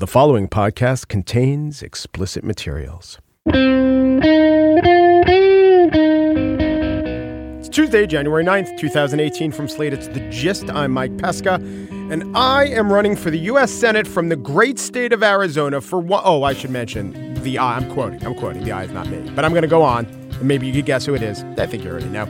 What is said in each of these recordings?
The following podcast contains explicit materials. It's Tuesday, January 9th, 2018. From Slate, it's The Gist. I'm Mike Pesca, and I am running for the U.S. Senate from the great state of Arizona for one. Oh, I should mention the I. I'm quoting. I'm quoting. The I is not me. But I'm going to go on, and maybe you could guess who it is. I think you already know.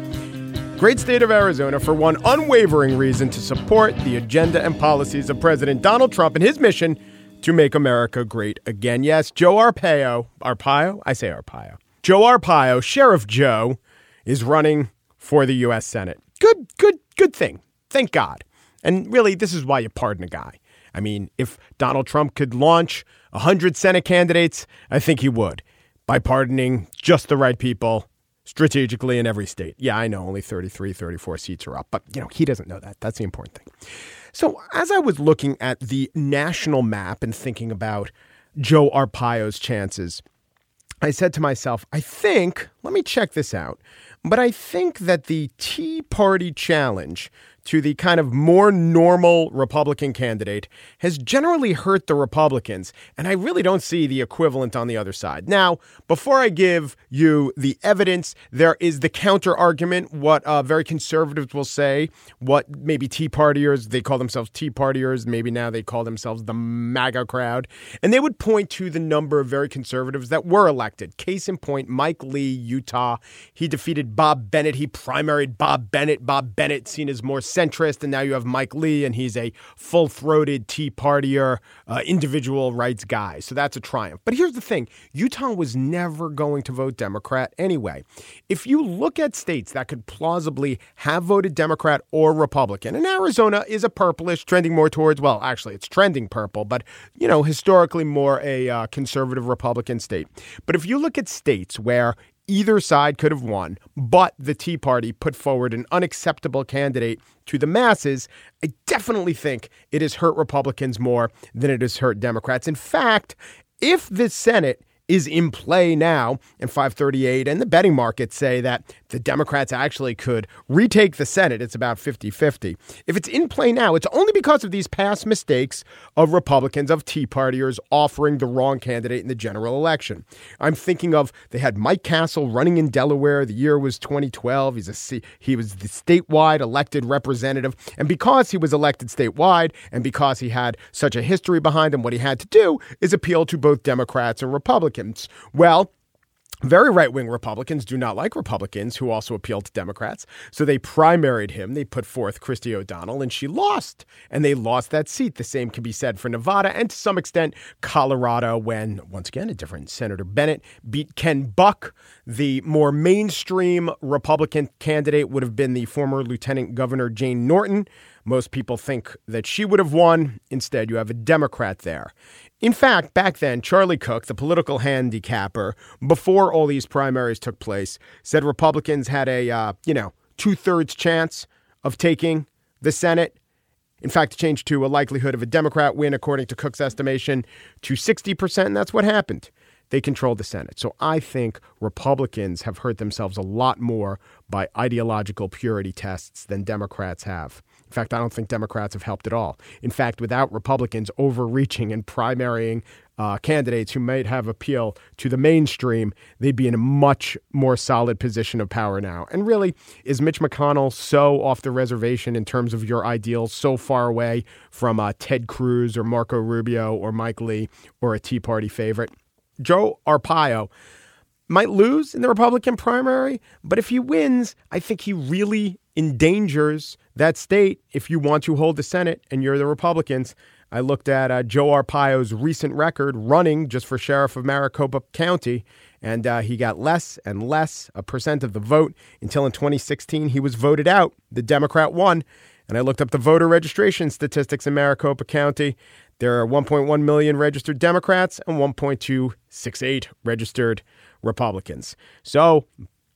Great state of Arizona for one unwavering reason to support the agenda and policies of President Donald Trump and his mission to make America great again. Yes, Joe Arpaio, Arpaio? I say Arpaio. Joe Arpaio, Sheriff Joe, is running for the U.S. Senate. Good, good, good thing. Thank God. And really, this is why you pardon a guy. I mean, if Donald Trump could launch 100 Senate candidates, I think he would by pardoning just the right people strategically in every state. Yeah, I know only 33, 34 seats are up, but you know, he doesn't know that. That's the important thing. So, as I was looking at the national map and thinking about Joe Arpaio's chances, I said to myself, I think, let me check this out, but I think that the Tea Party challenge to the kind of more normal Republican candidate has generally hurt the Republicans. And I really don't see the equivalent on the other side. Now, before I give you the evidence, there is the counter argument, what uh, very conservatives will say, what maybe Tea Partiers, they call themselves Tea Partiers, maybe now they call themselves the MAGA crowd. And they would point to the number of very conservatives that were elected. Case in point, Mike Lee, Utah. He defeated Bob Bennett. He primaried Bob Bennett. Bob Bennett, seen as more centrist, and now you have Mike Lee, and he's a full throated Tea Partier, uh, individual rights guy. So that's a triumph. But here's the thing Utah was never going to vote Democrat anyway. If you look at states that could plausibly have voted Democrat or Republican, and Arizona is a purplish, trending more towards, well, actually, it's trending purple, but, you know, historically more a uh, conservative Republican state. But if you look at states where either side could have won, but the Tea Party put forward an unacceptable candidate to the masses, I definitely think it has hurt Republicans more than it has hurt Democrats. In fact, if the Senate is in play now in 538 and the betting markets say that the Democrats actually could retake the Senate. It's about 50 50. If it's in play now, it's only because of these past mistakes of Republicans, of Tea Partiers offering the wrong candidate in the general election. I'm thinking of they had Mike Castle running in Delaware. The year was 2012. He's a, he was the statewide elected representative. And because he was elected statewide and because he had such a history behind him, what he had to do is appeal to both Democrats and Republicans. Well, very right wing Republicans do not like Republicans who also appeal to Democrats. So they primaried him. They put forth Christy O'Donnell, and she lost. And they lost that seat. The same can be said for Nevada and to some extent Colorado, when, once again, a different Senator Bennett beat Ken Buck. The more mainstream Republican candidate would have been the former Lieutenant Governor Jane Norton. Most people think that she would have won. Instead, you have a Democrat there. In fact, back then, Charlie Cook, the political handicapper, before all these primaries took place, said Republicans had a, uh, you know, two thirds chance of taking the Senate. In fact, it changed to a likelihood of a Democrat win, according to Cook's estimation, to 60%, and that's what happened. They controlled the Senate. So I think Republicans have hurt themselves a lot more by ideological purity tests than Democrats have. In fact, I don't think Democrats have helped at all. In fact, without Republicans overreaching and primarying uh, candidates who might have appeal to the mainstream, they'd be in a much more solid position of power now. And really, is Mitch McConnell so off the reservation in terms of your ideals, so far away from uh, Ted Cruz or Marco Rubio or Mike Lee or a Tea Party favorite? Joe Arpaio might lose in the Republican primary, but if he wins, I think he really endangers that state if you want to hold the Senate and you're the Republicans. I looked at uh, Joe Arpaio's recent record running just for sheriff of Maricopa County, and uh, he got less and less a percent of the vote until in 2016 he was voted out. The Democrat won. And I looked up the voter registration statistics in Maricopa County. There are 1.1 million registered Democrats and 1.268 registered Republicans. So,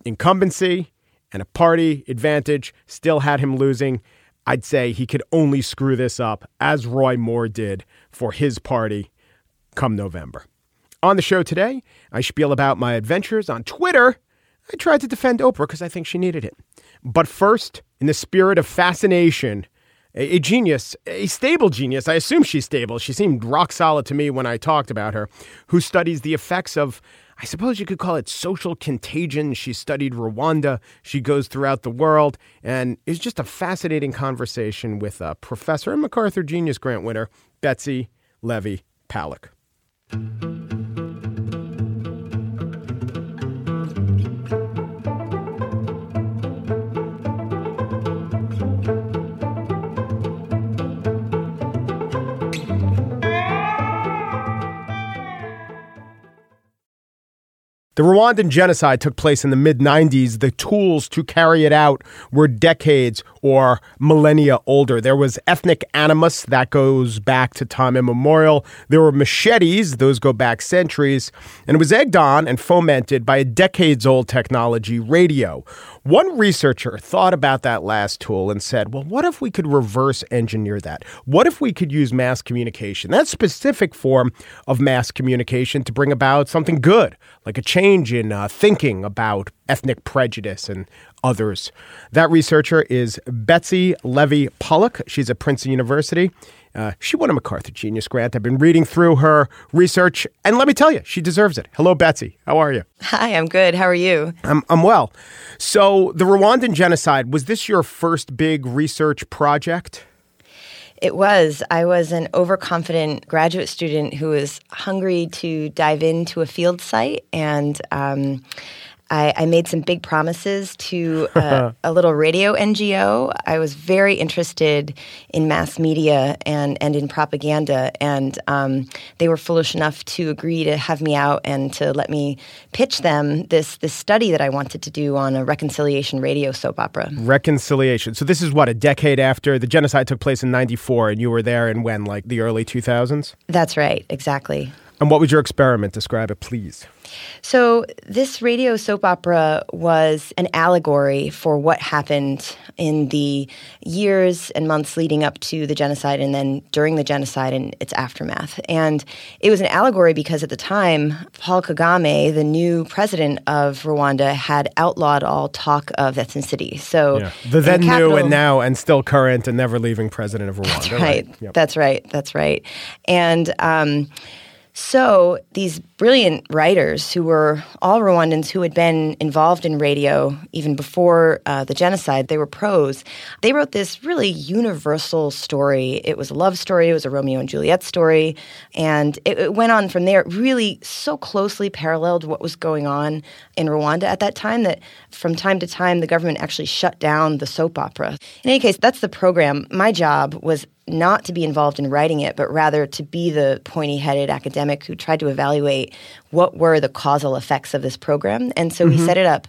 incumbency and a party advantage still had him losing. I'd say he could only screw this up, as Roy Moore did for his party come November. On the show today, I spiel about my adventures on Twitter. I tried to defend Oprah because I think she needed it. But first, in the spirit of fascination, a, genius, a stable genius, I assume she's stable. She seemed rock solid to me when I talked about her, who studies the effects of I suppose you could call it social contagion. She studied Rwanda. She goes throughout the world and is just a fascinating conversation with a professor and MacArthur Genius Grant winner, Betsy Levy Paluck. The Rwandan genocide took place in the mid 90s. The tools to carry it out were decades or millennia older. There was ethnic animus that goes back to time immemorial. There were machetes, those go back centuries. And it was egged on and fomented by a decades old technology, radio. One researcher thought about that last tool and said, well, what if we could reverse engineer that? What if we could use mass communication, that specific form of mass communication, to bring about something good, like a change in uh, thinking about ethnic prejudice and others? That researcher is Betsy Levy Paluck. She's at Princeton University. Uh, she won a MacArthur Genius Grant. I've been reading through her research, and let me tell you, she deserves it. Hello, Betsy. How are you? Hi, I'm good. How are you? I'm, I'm well. So, the Rwandan genocide, was this your first big research project? It was. I was an overconfident graduate student who was hungry to dive into a field site and um, I, I made some big promises to uh, a little radio NGO. I was very interested in mass media and, and in propaganda, and um, they were foolish enough to agree to have me out and to let me pitch them this this study that I wanted to do on a reconciliation radio soap opera. Reconciliation. So this is what a decade after the genocide took place in '94, and you were there in when, like the early 2000s. That's right. Exactly. And what was your experiment? Describe it, please. So, this radio soap opera was an allegory for what happened in the years and months leading up to the genocide and then during the genocide and its aftermath. And it was an allegory because at the time, Paul Kagame, the new president of Rwanda, had outlawed all talk of ethnicity. So, yeah. the then the capital, new and now and still current and never leaving president of Rwanda. That's right. right. Yep. That's right. That's right. And, um, so these brilliant writers who were all Rwandans who had been involved in radio even before uh, the genocide, they were pros. They wrote this really universal story. It was a love story, it was a Romeo and Juliet story, and it, it went on from there. Really so closely paralleled what was going on in Rwanda at that time that from time to time the government actually shut down the soap opera. In any case, that's the program. My job was not to be involved in writing it, but rather to be the pointy headed academic who tried to evaluate what were the causal effects of this program. And so mm-hmm. we set it up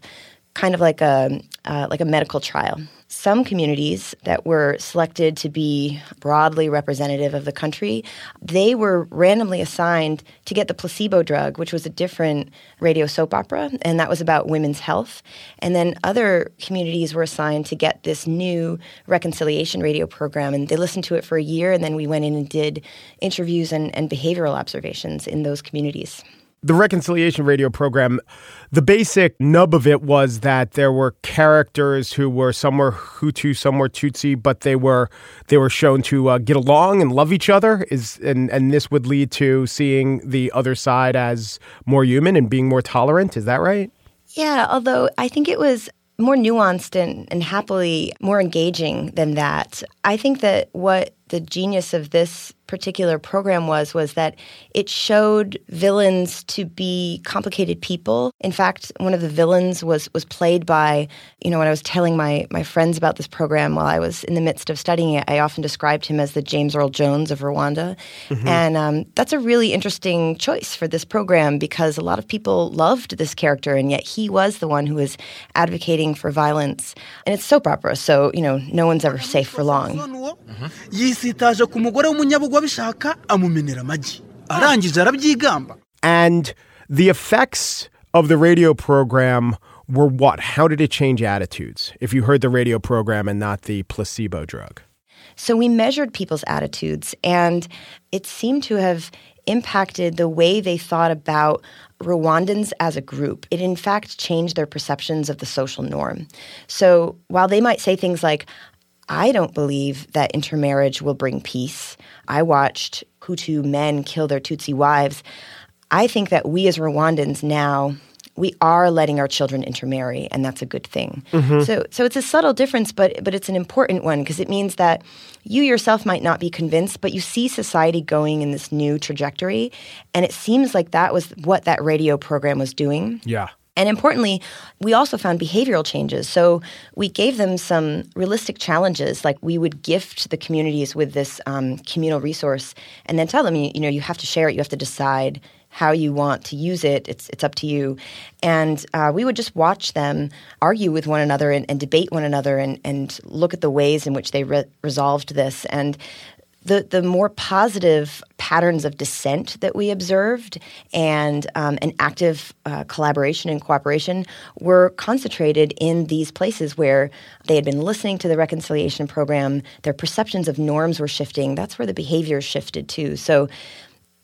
kind of like a uh, like a medical trial. Some communities that were selected to be broadly representative of the country, they were randomly assigned to get the placebo drug, which was a different radio soap opera, and that was about women's health. And then other communities were assigned to get this new reconciliation radio program, and they listened to it for a year, and then we went in and did interviews and, and behavioral observations in those communities the reconciliation radio program the basic nub of it was that there were characters who were some were hutu some were tutsi but they were they were shown to uh, get along and love each other is and and this would lead to seeing the other side as more human and being more tolerant is that right yeah although i think it was more nuanced and, and happily more engaging than that. I think that what the genius of this particular program was was that it showed villains to be complicated people. In fact, one of the villains was was played by, you know, when I was telling my my friends about this program while I was in the midst of studying it, I often described him as the James Earl Jones of Rwanda, mm-hmm. and um, that's a really interesting choice for this program because a lot of people loved this character, and yet he was the one who was advocating for violence. And it's soap opera, so you know, no one's ever safe for long. Mm-hmm. Wabishaka amumenera amagi arangije arabyigamba And the effects of the radio program were what? How did it change attitudes if you heard the radio program and not the placebo drug? So we measured people's attitudes, and it seemed to have impacted the way they thought about Rwandans as a group. It, in fact, changed their perceptions of the social norm. So while they might say things like, I don't believe that intermarriage will bring peace. I watched Hutu men kill their Tutsi wives. I think that we as Rwandans now we are letting our children intermarry, and that's a good thing. Mm-hmm. So, so it's a subtle difference, but but it's an important one because it means that you yourself might not be convinced, but you see society going in this new trajectory, and it seems like that was what that radio program was doing. Yeah. And importantly, we also found behavioral changes. So we gave them some realistic challenges, like we would gift the communities with this um, communal resource, and then tell them, you, you know, you have to share it. You have to decide how you want to use it. It's it's up to you. And uh, we would just watch them argue with one another and, and debate one another, and and look at the ways in which they re- resolved this. And the the more positive patterns of dissent that we observed and um, an active uh, collaboration and cooperation were concentrated in these places where they had been listening to the reconciliation program. Their perceptions of norms were shifting. That's where the behaviors shifted too. So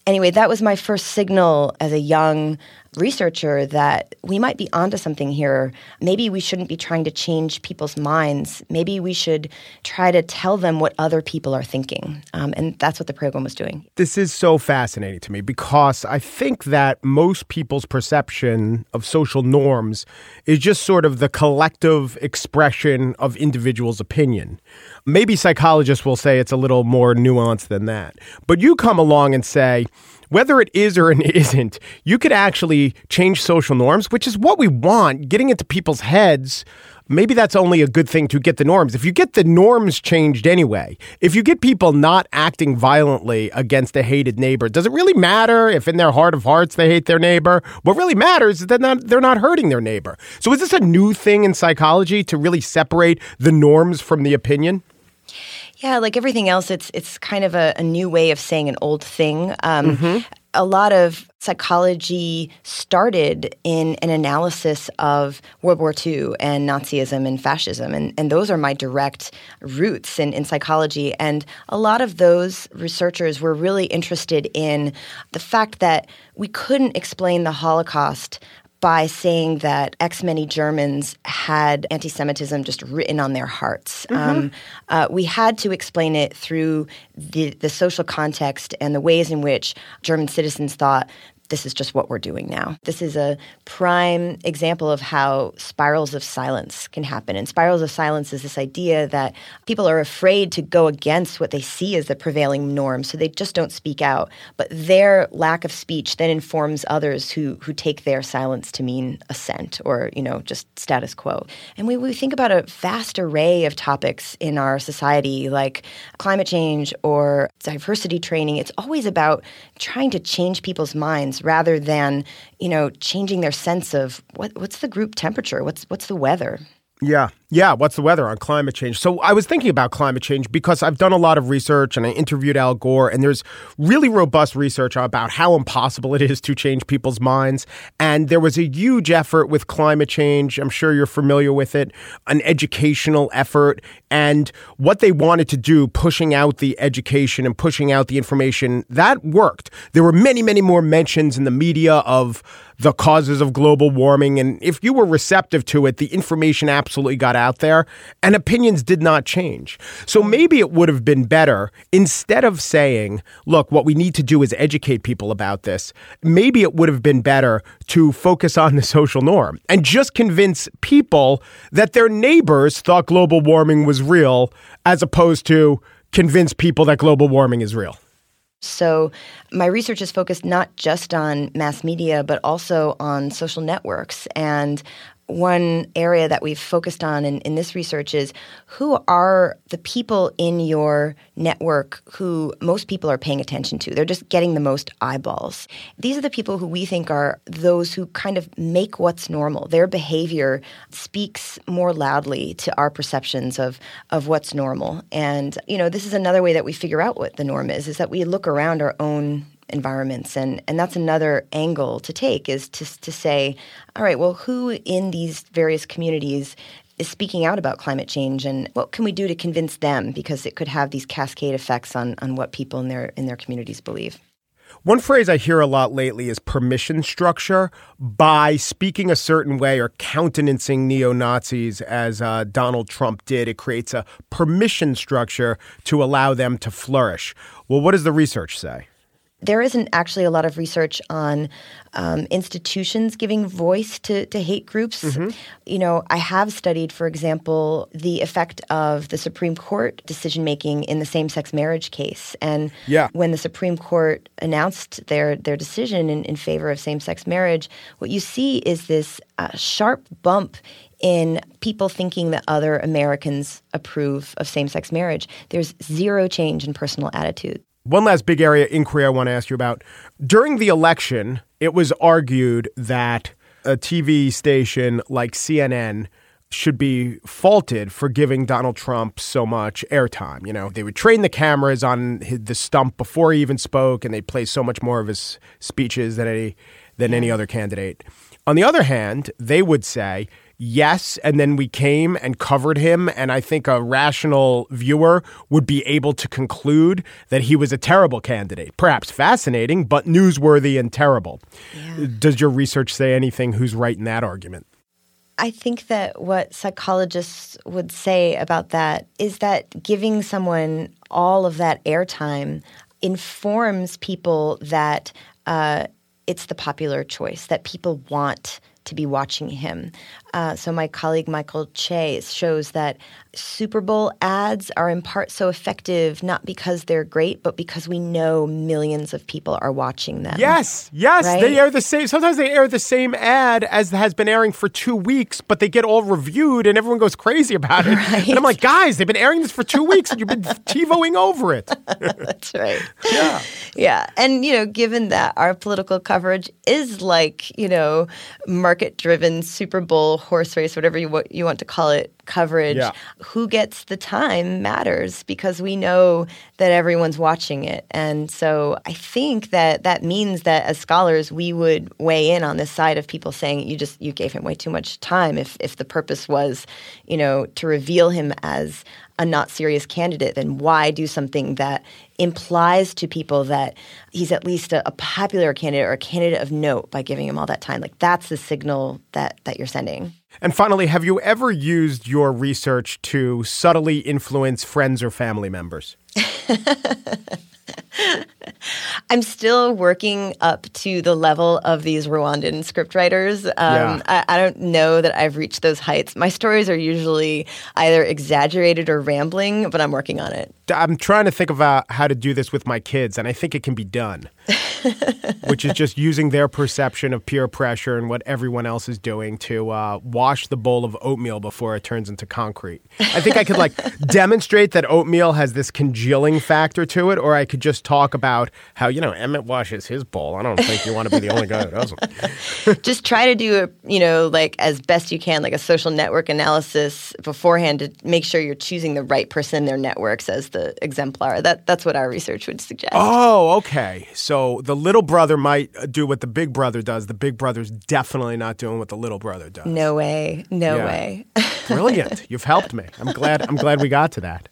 anyway, that was my first signal as a young researcher that we might be onto something here. Maybe we shouldn't be trying to change people's minds. Maybe we should try to tell them what other people are thinking. Um, and that's what the program was doing. This is so fascinating to me because I think that most people's perception of social norms is just sort of the collective expression of individuals' opinion. Maybe psychologists will say it's a little more nuanced than that. But you come along and say, whether it is or it isn't, you could actually change social norms, which is what we want, getting into people's heads. Maybe that's only a good thing to get the norms. If you get the norms changed anyway, if you get people not acting violently against a hated neighbor, does it really matter if in their heart of hearts they hate their neighbor? What really matters is that they're not hurting their neighbor. So is this a new thing in psychology to really separate the norms from the opinion? Yeah, like everything else, it's it's kind of a, a new way of saying an old thing. Um, A lot of psychology started in an analysis of World War II and Nazism and fascism, and, and those are my direct roots in, in psychology. And a lot of those researchers were really interested in the fact that we couldn't explain the Holocaust by saying that X many Germans had anti Semitism just written on their hearts. Um, uh, we had to explain it through the, the social context and the ways in which German citizens thought this is just what we're doing now. This is a prime example of how spirals of silence can happen. And spirals of silence is this idea that people are afraid to go against what they see as the prevailing norm, so they just don't speak out. But their lack of speech then informs others who who take their silence to mean assent or, you know, just status quo. And we, we think about a vast array of topics in our society like climate change or diversity training. It's always about trying to change people's minds rather than you know changing their sense of what, what's the group temperature what's what's the weather Yeah. Yeah. What's the weather on climate change? So I was thinking about climate change because I've done a lot of research and I interviewed Al Gore, and there's really robust research about how impossible it is to change people's minds. And there was a huge effort with climate change. I'm sure you're familiar with it, an educational effort. And what they wanted to do, pushing out the education and pushing out the information, that worked. There were many, many more mentions in the media of the causes of global warming. And if you were receptive to it, the information absolutely got out there and opinions did not change. So maybe it would have been better instead of saying, look, what we need to do is educate people about this. Maybe it would have been better to focus on the social norm and just convince people that their neighbors thought global warming was real as opposed to convince people that global warming is real. So, my research is focused not just on mass media, but also on social networks. And one area that we've focused on in, in this research is who are the people in your network who most people are paying attention to. They're just getting the most eyeballs. These are the people who we think are those who kind of make what's normal. Their behavior speaks more loudly to our perceptions of, of what's normal. And, you know, this is another way that we figure out what the norm is, is that we look around our own environments and and that's another angle to take is to to say all right well who in these various communities is speaking out about climate change and what can we do to convince them because it could have these cascade effects on on what people in their in their communities believe one phrase I hear a lot lately is permission structure. By speaking a certain way or countenancing neo Nazis, as uh, Donald Trump did, it creates a permission structure to allow them to flourish. Well, what does the research say? There isn't actually a lot of research on um, institutions giving voice to, to hate groups. Mm-hmm. You know, I have studied, for example, the effect of the Supreme Court decision making in the same sex marriage case. And yeah. when the Supreme Court announced their, their decision in, in favor of same sex marriage, what you see is this uh, sharp bump in people thinking that other Americans approve of same sex marriage. There's zero change in personal attitude. One last big area inquiry I want to ask you about. During the election, it was argued that a TV station like CNN should be faulted for giving Donald Trump so much airtime. You know, they would train the cameras on his, the stump before he even spoke, and they play so much more of his speeches than any than any other candidate. On the other hand, they would say yes, and then we came and covered him. And I think a rational viewer would be able to conclude that he was a terrible candidate. Perhaps fascinating, but newsworthy and terrible. Yeah. Does your research say anything who's right in that argument? I think that what psychologists would say about that is that giving someone all of that airtime informs people that uh, it's the popular choice, that people want to be watching him. Uh, so my colleague Michael Chwe shows that Super Bowl ads are in part so effective not because they're great, but because we know millions of people are watching them. Yes, yes, right? they air the same. Sometimes they air the same ad as has been airing for two weeks, but they get all reviewed and everyone goes crazy about it. Right. And I'm like, guys, they've been airing this for two weeks and you've been TiVoing over it. That's right. Yeah, yeah, and you know, given that our political coverage is like you know market-driven Super Bowl horse race, whatever you what you want to call it, coverage. Yeah. Who gets the time matters because we know that everyone's watching it, and so I think that that means that as scholars we would weigh in on this side of people saying you just you gave him way too much time if if the purpose was, you know, to reveal him as a not serious candidate, then why do something that implies to people that he's at least a, a, popular candidate or a candidate of note by giving him all that time? Like that's the signal that that you're sending. And finally, have you ever used your research to subtly influence friends or family members? I'm still working up to the level of these Rwandan scriptwriters. Um, yeah. I, I, don't know that I've reached those heights. My stories are usually either exaggerated or rambling, but I'm working on it. I'm trying to think about how to do this with my kids, and I think it can be done. which is just using their perception of peer pressure and what everyone else is doing to uh, wash the bowl of oatmeal before it turns into concrete. I think I could like demonstrate that oatmeal has this congealing factor to it, or I could just talk about how you know Emmett washes his bowl. I don't think you want to be the only guy who doesn't. just try to do it, you know, like as best you can, like a social network analysis beforehand to make sure you're choosing the right person in their networks as the exemplar. That that's what our research would suggest. Oh, okay. So the little brother might do what the big brother does. The big brother's definitely not doing what the little brother does. No way. No yeah. way. Brilliant. You've helped me. I'm glad I'm glad we got to that.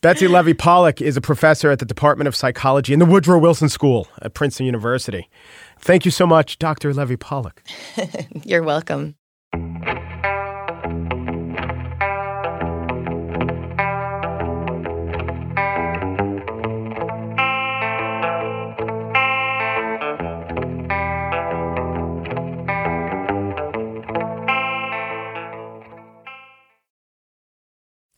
Betsy Levy Paluck is a professor at the Department of Psychology in the Woodrow Wilson School at Princeton University. Thank you so much, Dr. Levy Paluck. You're welcome.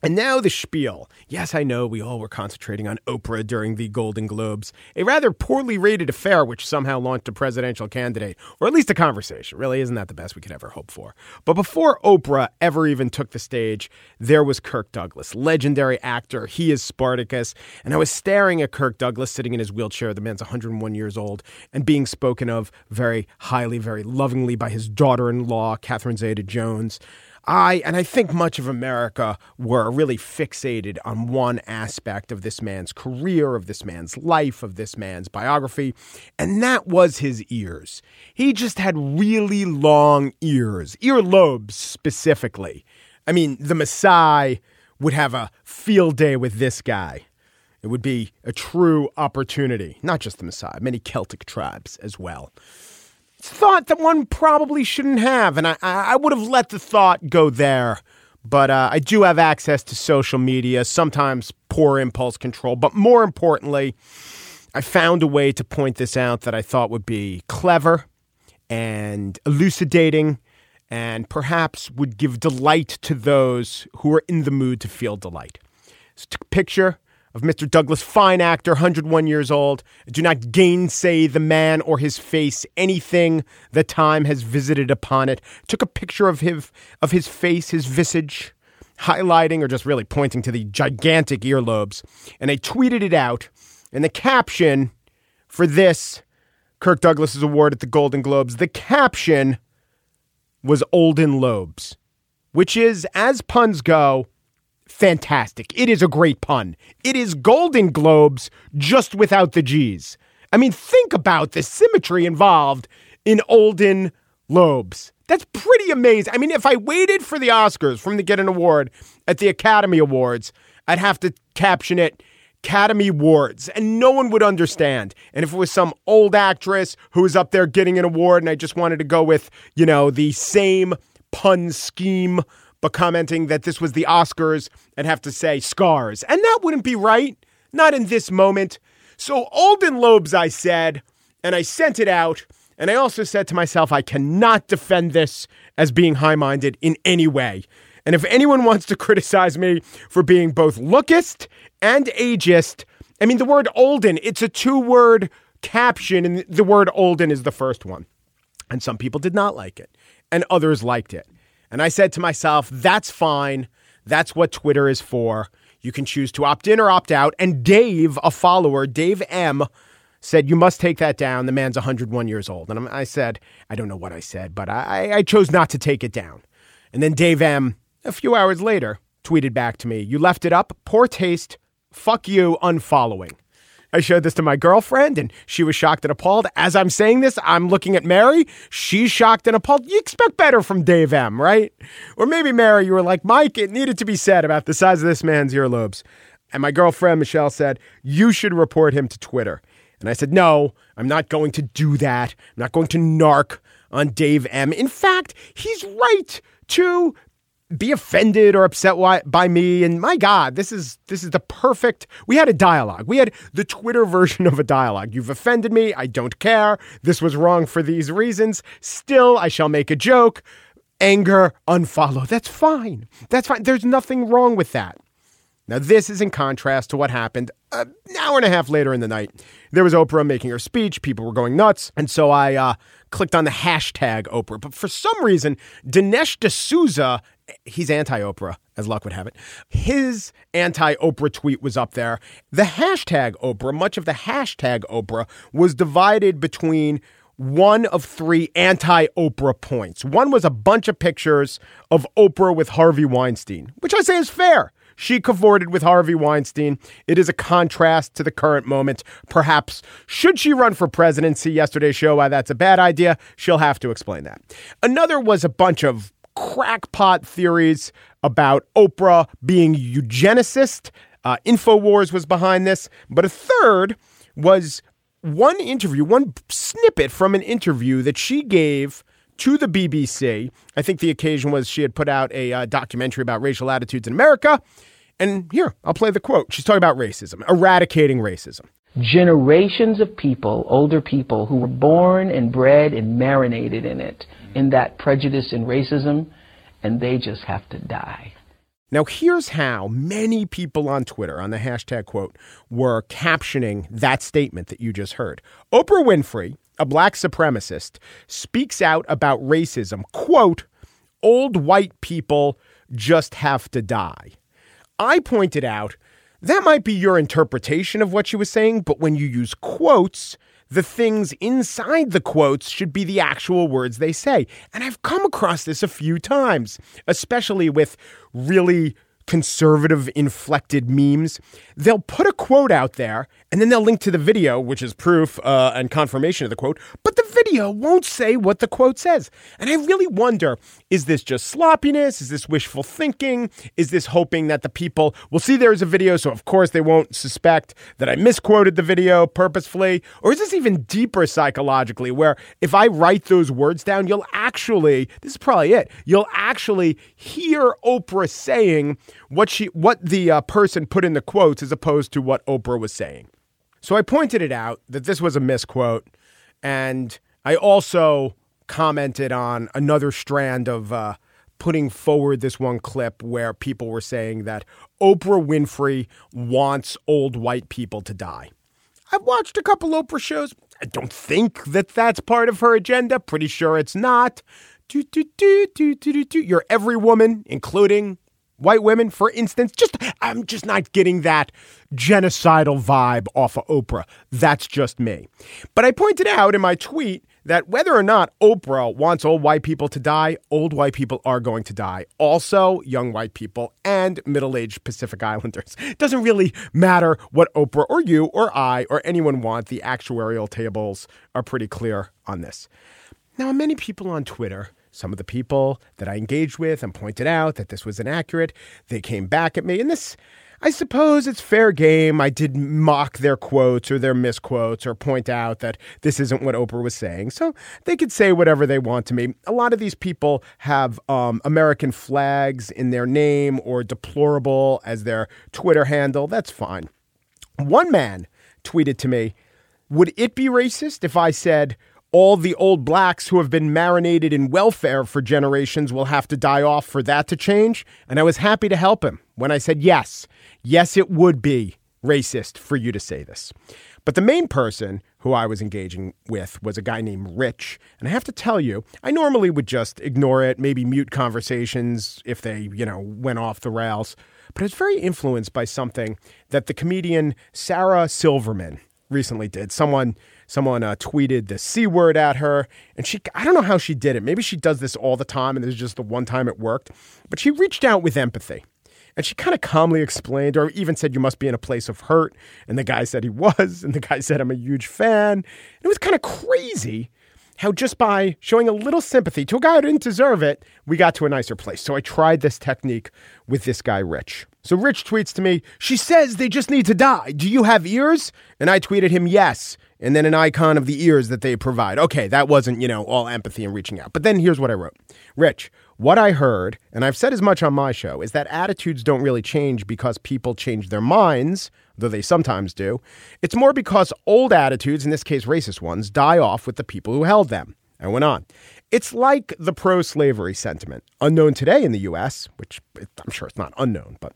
And now the spiel. Yes, I know we all were concentrating on Oprah during the Golden Globes, a rather poorly rated affair which somehow launched a presidential candidate, or at least a conversation. Really, isn't that the best we could ever hope for? But before Oprah ever even took the stage, there was Kirk Douglas, legendary actor. He is Spartacus. And I was staring at Kirk Douglas sitting in his wheelchair. The man's 101 years old and being spoken of very highly, very lovingly by his daughter in law, Catherine Zeta Jones. I, and I think much of America were really fixated on one aspect of this man's career, of this man's life, of this man's biography, and that was his ears. He just had really long ears, earlobes specifically. I mean, the Maasai would have a field day with this guy. It would be a true opportunity, not just the Maasai, many Celtic tribes as well thought that one probably shouldn't have, and I, I would have let the thought go there. But uh, I do have access to social media, sometimes poor impulse control. But more importantly, I found a way to point this out that I thought would be clever and elucidating and perhaps would give delight to those who are in the mood to feel delight. So, picture of Mr. Douglas, fine actor, 101 years old. Do not gainsay the man or his face, anything the time has visited upon it. Took a picture of his, of his face, his visage, highlighting or just really pointing to the gigantic earlobes. And they tweeted it out. And the caption for this Kirk Douglas's award at the Golden Globes, the caption was Olden Lobes, which is, as puns go, fantastic. It is a great pun. It is Golden Globes just without the G's. I mean, think about the symmetry involved in Olden Lobes. That's pretty amazing. I mean, if I waited for the Oscars from to get an award at the Academy Awards, I'd have to caption it Academy Awards, and no one would understand. And if it was some old actress who was up there getting an award, and I just wanted to go with, you know, the same pun scheme but commenting that this was the Oscars and have to say scars. And that wouldn't be right. Not in this moment. So, Olden Lobes, I said, and I sent it out. And I also said to myself, I cannot defend this as being high minded in any way. And if anyone wants to criticize me for being both lookist and ageist, I mean, the word Olden, it's a two word caption, and the word Olden is the first one. And some people did not like it, and others liked it. And I said to myself, that's fine. That's what Twitter is for. You can choose to opt in or opt out. And Dave, a follower, Dave M, said, You must take that down. The man's 101 years old. And I said, I don't know what I said, but I, I chose not to take it down. And then Dave M, a few hours later, tweeted back to me, You left it up. Poor taste. Fuck you, unfollowing. I showed this to my girlfriend and she was shocked and appalled. As I'm saying this, I'm looking at Mary. She's shocked and appalled. You expect better from Dave M, right? Or maybe Mary, you were like, Mike, it needed to be said about the size of this man's earlobes. And my girlfriend, Michelle, said, You should report him to Twitter. And I said, No, I'm not going to do that. I'm not going to narc on Dave M. In fact, he's right to be offended or upset by me and my god this is this is the perfect we had a dialogue. We had the twitter version of a dialogue. You've offended me. I don't care. This was wrong for these reasons. Still i shall make a joke. Anger unfollow. That's fine. That's fine. There's nothing wrong with that now this is in contrast to what happened an hour and a half later in the night there was oprah making her speech people were going nuts and so i uh, clicked on the hashtag Oprah. But for some reason, Dinesh D'Souza he's anti Oprah, as luck would have it. His anti Oprah tweet was up there. The hashtag Oprah, much of the hashtag Oprah, was divided between one of three anti Oprah points. One was a bunch of pictures of Oprah with Harvey Weinstein, which I say is fair. She cavorted with Harvey Weinstein. It is a contrast to the current moment. Perhaps, should she run for presidency? Yesterday's show, why that's a bad idea. She'll have to explain that. Another was a bunch of crackpot theories about Oprah being eugenicist. Uh, InfoWars was behind this. But a third was one interview, one snippet from an interview that she gave to the BBC. I think the occasion was she had put out a uh, documentary about racial attitudes in America. And here, I'll play the quote. She's talking about racism, eradicating racism. Generations of people, older people, who were born and bred and marinated in it in that prejudice and racism, and they just have to die. Now, here's how many people on Twitter, on the hashtag quote, were captioning that statement that you just heard. Oprah Winfrey, a black supremacist, speaks out about racism. Quote, old white people just have to die. I pointed out that might be your interpretation of what she was saying, but when you use quotes, the things inside the quotes should be the actual words they say. And I've come across this a few times, especially with really conservative inflected memes. They'll put a quote out there and then they'll link to the video, which is proof uh, and confirmation of the quote, but the video won't say what the quote says. And I really wonder is this just sloppiness? Is this wishful thinking? Is this hoping that the people will see there's a video, so of course they won't suspect that I misquoted the video purposefully? Or is this even deeper psychologically, where if I write those words down, you'll actually, this is probably it, you'll actually hear Oprah saying, what she what the uh, person put in the quotes as opposed to what Oprah was saying. So I pointed it out that this was a misquote, and I also commented on another strand of uh, putting forward this one clip where people were saying that Oprah Winfrey wants old white people to die. I've watched a couple Oprah shows. I don't think that that's part of her agenda. Pretty sure it's not. Do, do, do, do, do, do. You're every woman, including white women, for instance. Just I'm just not getting that genocidal vibe off of Oprah. That's just me. But I pointed out in my tweet that whether or not Oprah wants old white people to die, old white people are going to die. Also, young white people and middle aged Pacific Islanders. It doesn't really matter what Oprah or you or I or anyone want. The actuarial tables are pretty clear on this. Now, many people on Twitter some of the people that I engaged with and pointed out that this was inaccurate, they came back at me. And this, I suppose it's fair game. I did mock their quotes or their misquotes or point out that this isn't what Oprah was saying. So they could say whatever they want to me. A lot of these people have um, American flags in their name or deplorable as their Twitter handle. That's fine. One man tweeted to me, Would it be racist if I said, all the old blacks who have been marinated in welfare for generations will have to die off for that to change. And I was happy to help him when I said, yes, yes, it would be racist for you to say this. But the main person who I was engaging with was a guy named Rich. And I have to tell you, I normally would just ignore it, maybe mute conversations if they, you know, went off the rails. But it's very influenced by something that the comedian Sarah Silverman recently did. Someone someone uh, tweeted the c word at her, and she I don't know how she did it. Maybe she does this all the time, and this is just the one time it worked. But she reached out with empathy. And she kind of calmly explained, or even said, You must be in a place of hurt. And the guy said he was. And the guy said, I'm a huge fan. And it was kind of crazy how just by showing a little sympathy to a guy who didn't deserve it, we got to a nicer place. So I tried this technique with this guy, Rich. So Rich tweets to me, She says they just need to die. Do you have ears? And I tweeted him, Yes and then an icon of the ears that they provide. Okay, that wasn't, you know, all empathy and reaching out. But then here's what I wrote Rich, what I heard, and I've said as much on my show, is that attitudes don't really change because people change their minds, though they sometimes do. It's more because old attitudes, in this case racist ones, die off with the people who held them. I went on. It's like the pro slavery sentiment, unknown today in the US, which I'm sure it's not unknown, but,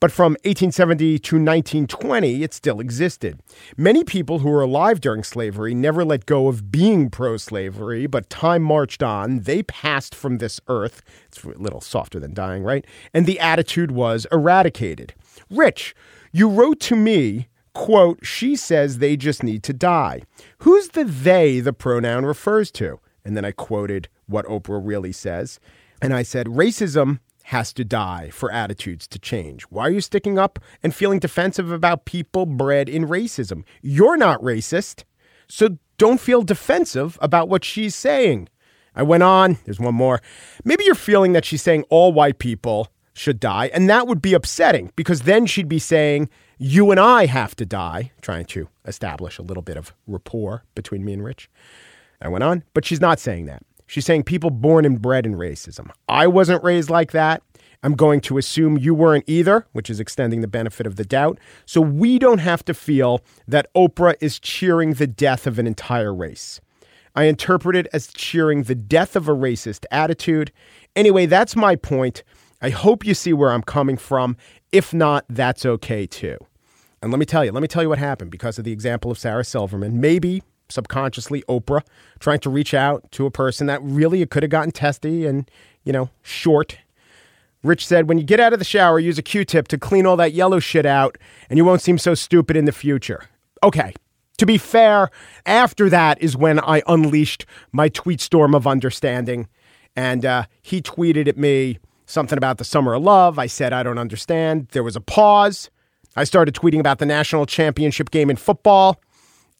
but from 1870 to 1920, it still existed. Many people who were alive during slavery never let go of being pro slavery, but time marched on. They passed from this earth. It's a little softer than dying, right? And the attitude was eradicated. Rich, you wrote to me quote, she says they just need to die. Who's the they the pronoun refers to? And then I quoted what Oprah really says. And I said, racism has to die for attitudes to change. Why are you sticking up and feeling defensive about people bred in racism? You're not racist. So don't feel defensive about what she's saying. I went on. There's one more. Maybe you're feeling that she's saying all white people should die, and that would be upsetting because then she'd be saying, You and I have to die, trying to establish a little bit of rapport between me and Rich. I went on, but she's not saying that. She's saying people born and bred in racism. I wasn't raised like that. I'm going to assume you weren't either, which is extending the benefit of the doubt. So we don't have to feel that Oprah is cheering the death of an entire race. I interpret it as cheering the death of a racist attitude. Anyway, that's my point. I hope you see where I'm coming from. If not, that's okay too. And let me tell you, let me tell you what happened because of the example of Sarah Silverman. Maybe subconsciously Oprah trying to reach out to a person that really it could have gotten testy and, you know, short. Rich said, when you get out of the shower, use a Q tip to clean all that yellow shit out, and you won't seem so stupid in the future. Okay. To be fair, after that is when I unleashed my tweet storm of understanding. And uh, he tweeted at me something about the summer of love. I said, I don't understand. There was a pause. I started tweeting about the national championship game in football.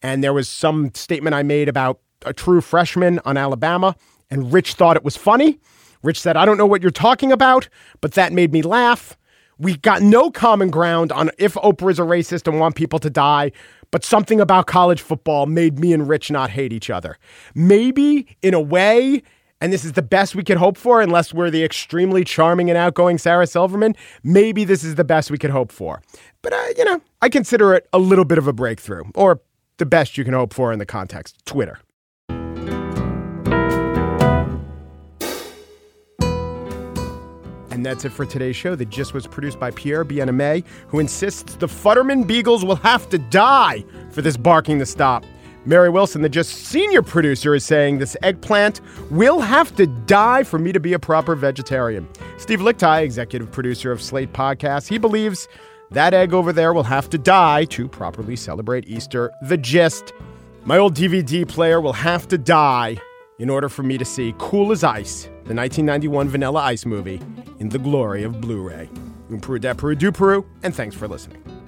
And there was some statement I made about a true freshman on Alabama. And Rich thought it was funny. Rich said, I don't know what you're talking about, but that made me laugh. We got no common ground on if Oprah is a racist and want people to die, but something about college football made me and Rich not hate each other. Maybe in a way, and this is the best we could hope for, unless we're the extremely charming and outgoing Sarah Silverman, maybe this is the best we could hope for. But, uh, you know, I consider it a little bit of a breakthrough, or the best you can hope for in the context Twitter. And that's it for today's show that Gist was produced by Pierre Bienaimé, who insists the Futterman Beagles will have to die for this barking to stop. Mary Wilson, the Gist senior producer, is saying this eggplant will have to die for me to be a proper vegetarian. Steve Lickteig, executive producer of Slate Podcasts, he believes that egg over there will have to die to properly celebrate Easter. The gist my old DVD player will have to die in order for me to see Cool as Ice, the 1991 Vanilla Ice movie, in the glory of Blu ray. Un Peru, de Peru, du Peru, and thanks for listening.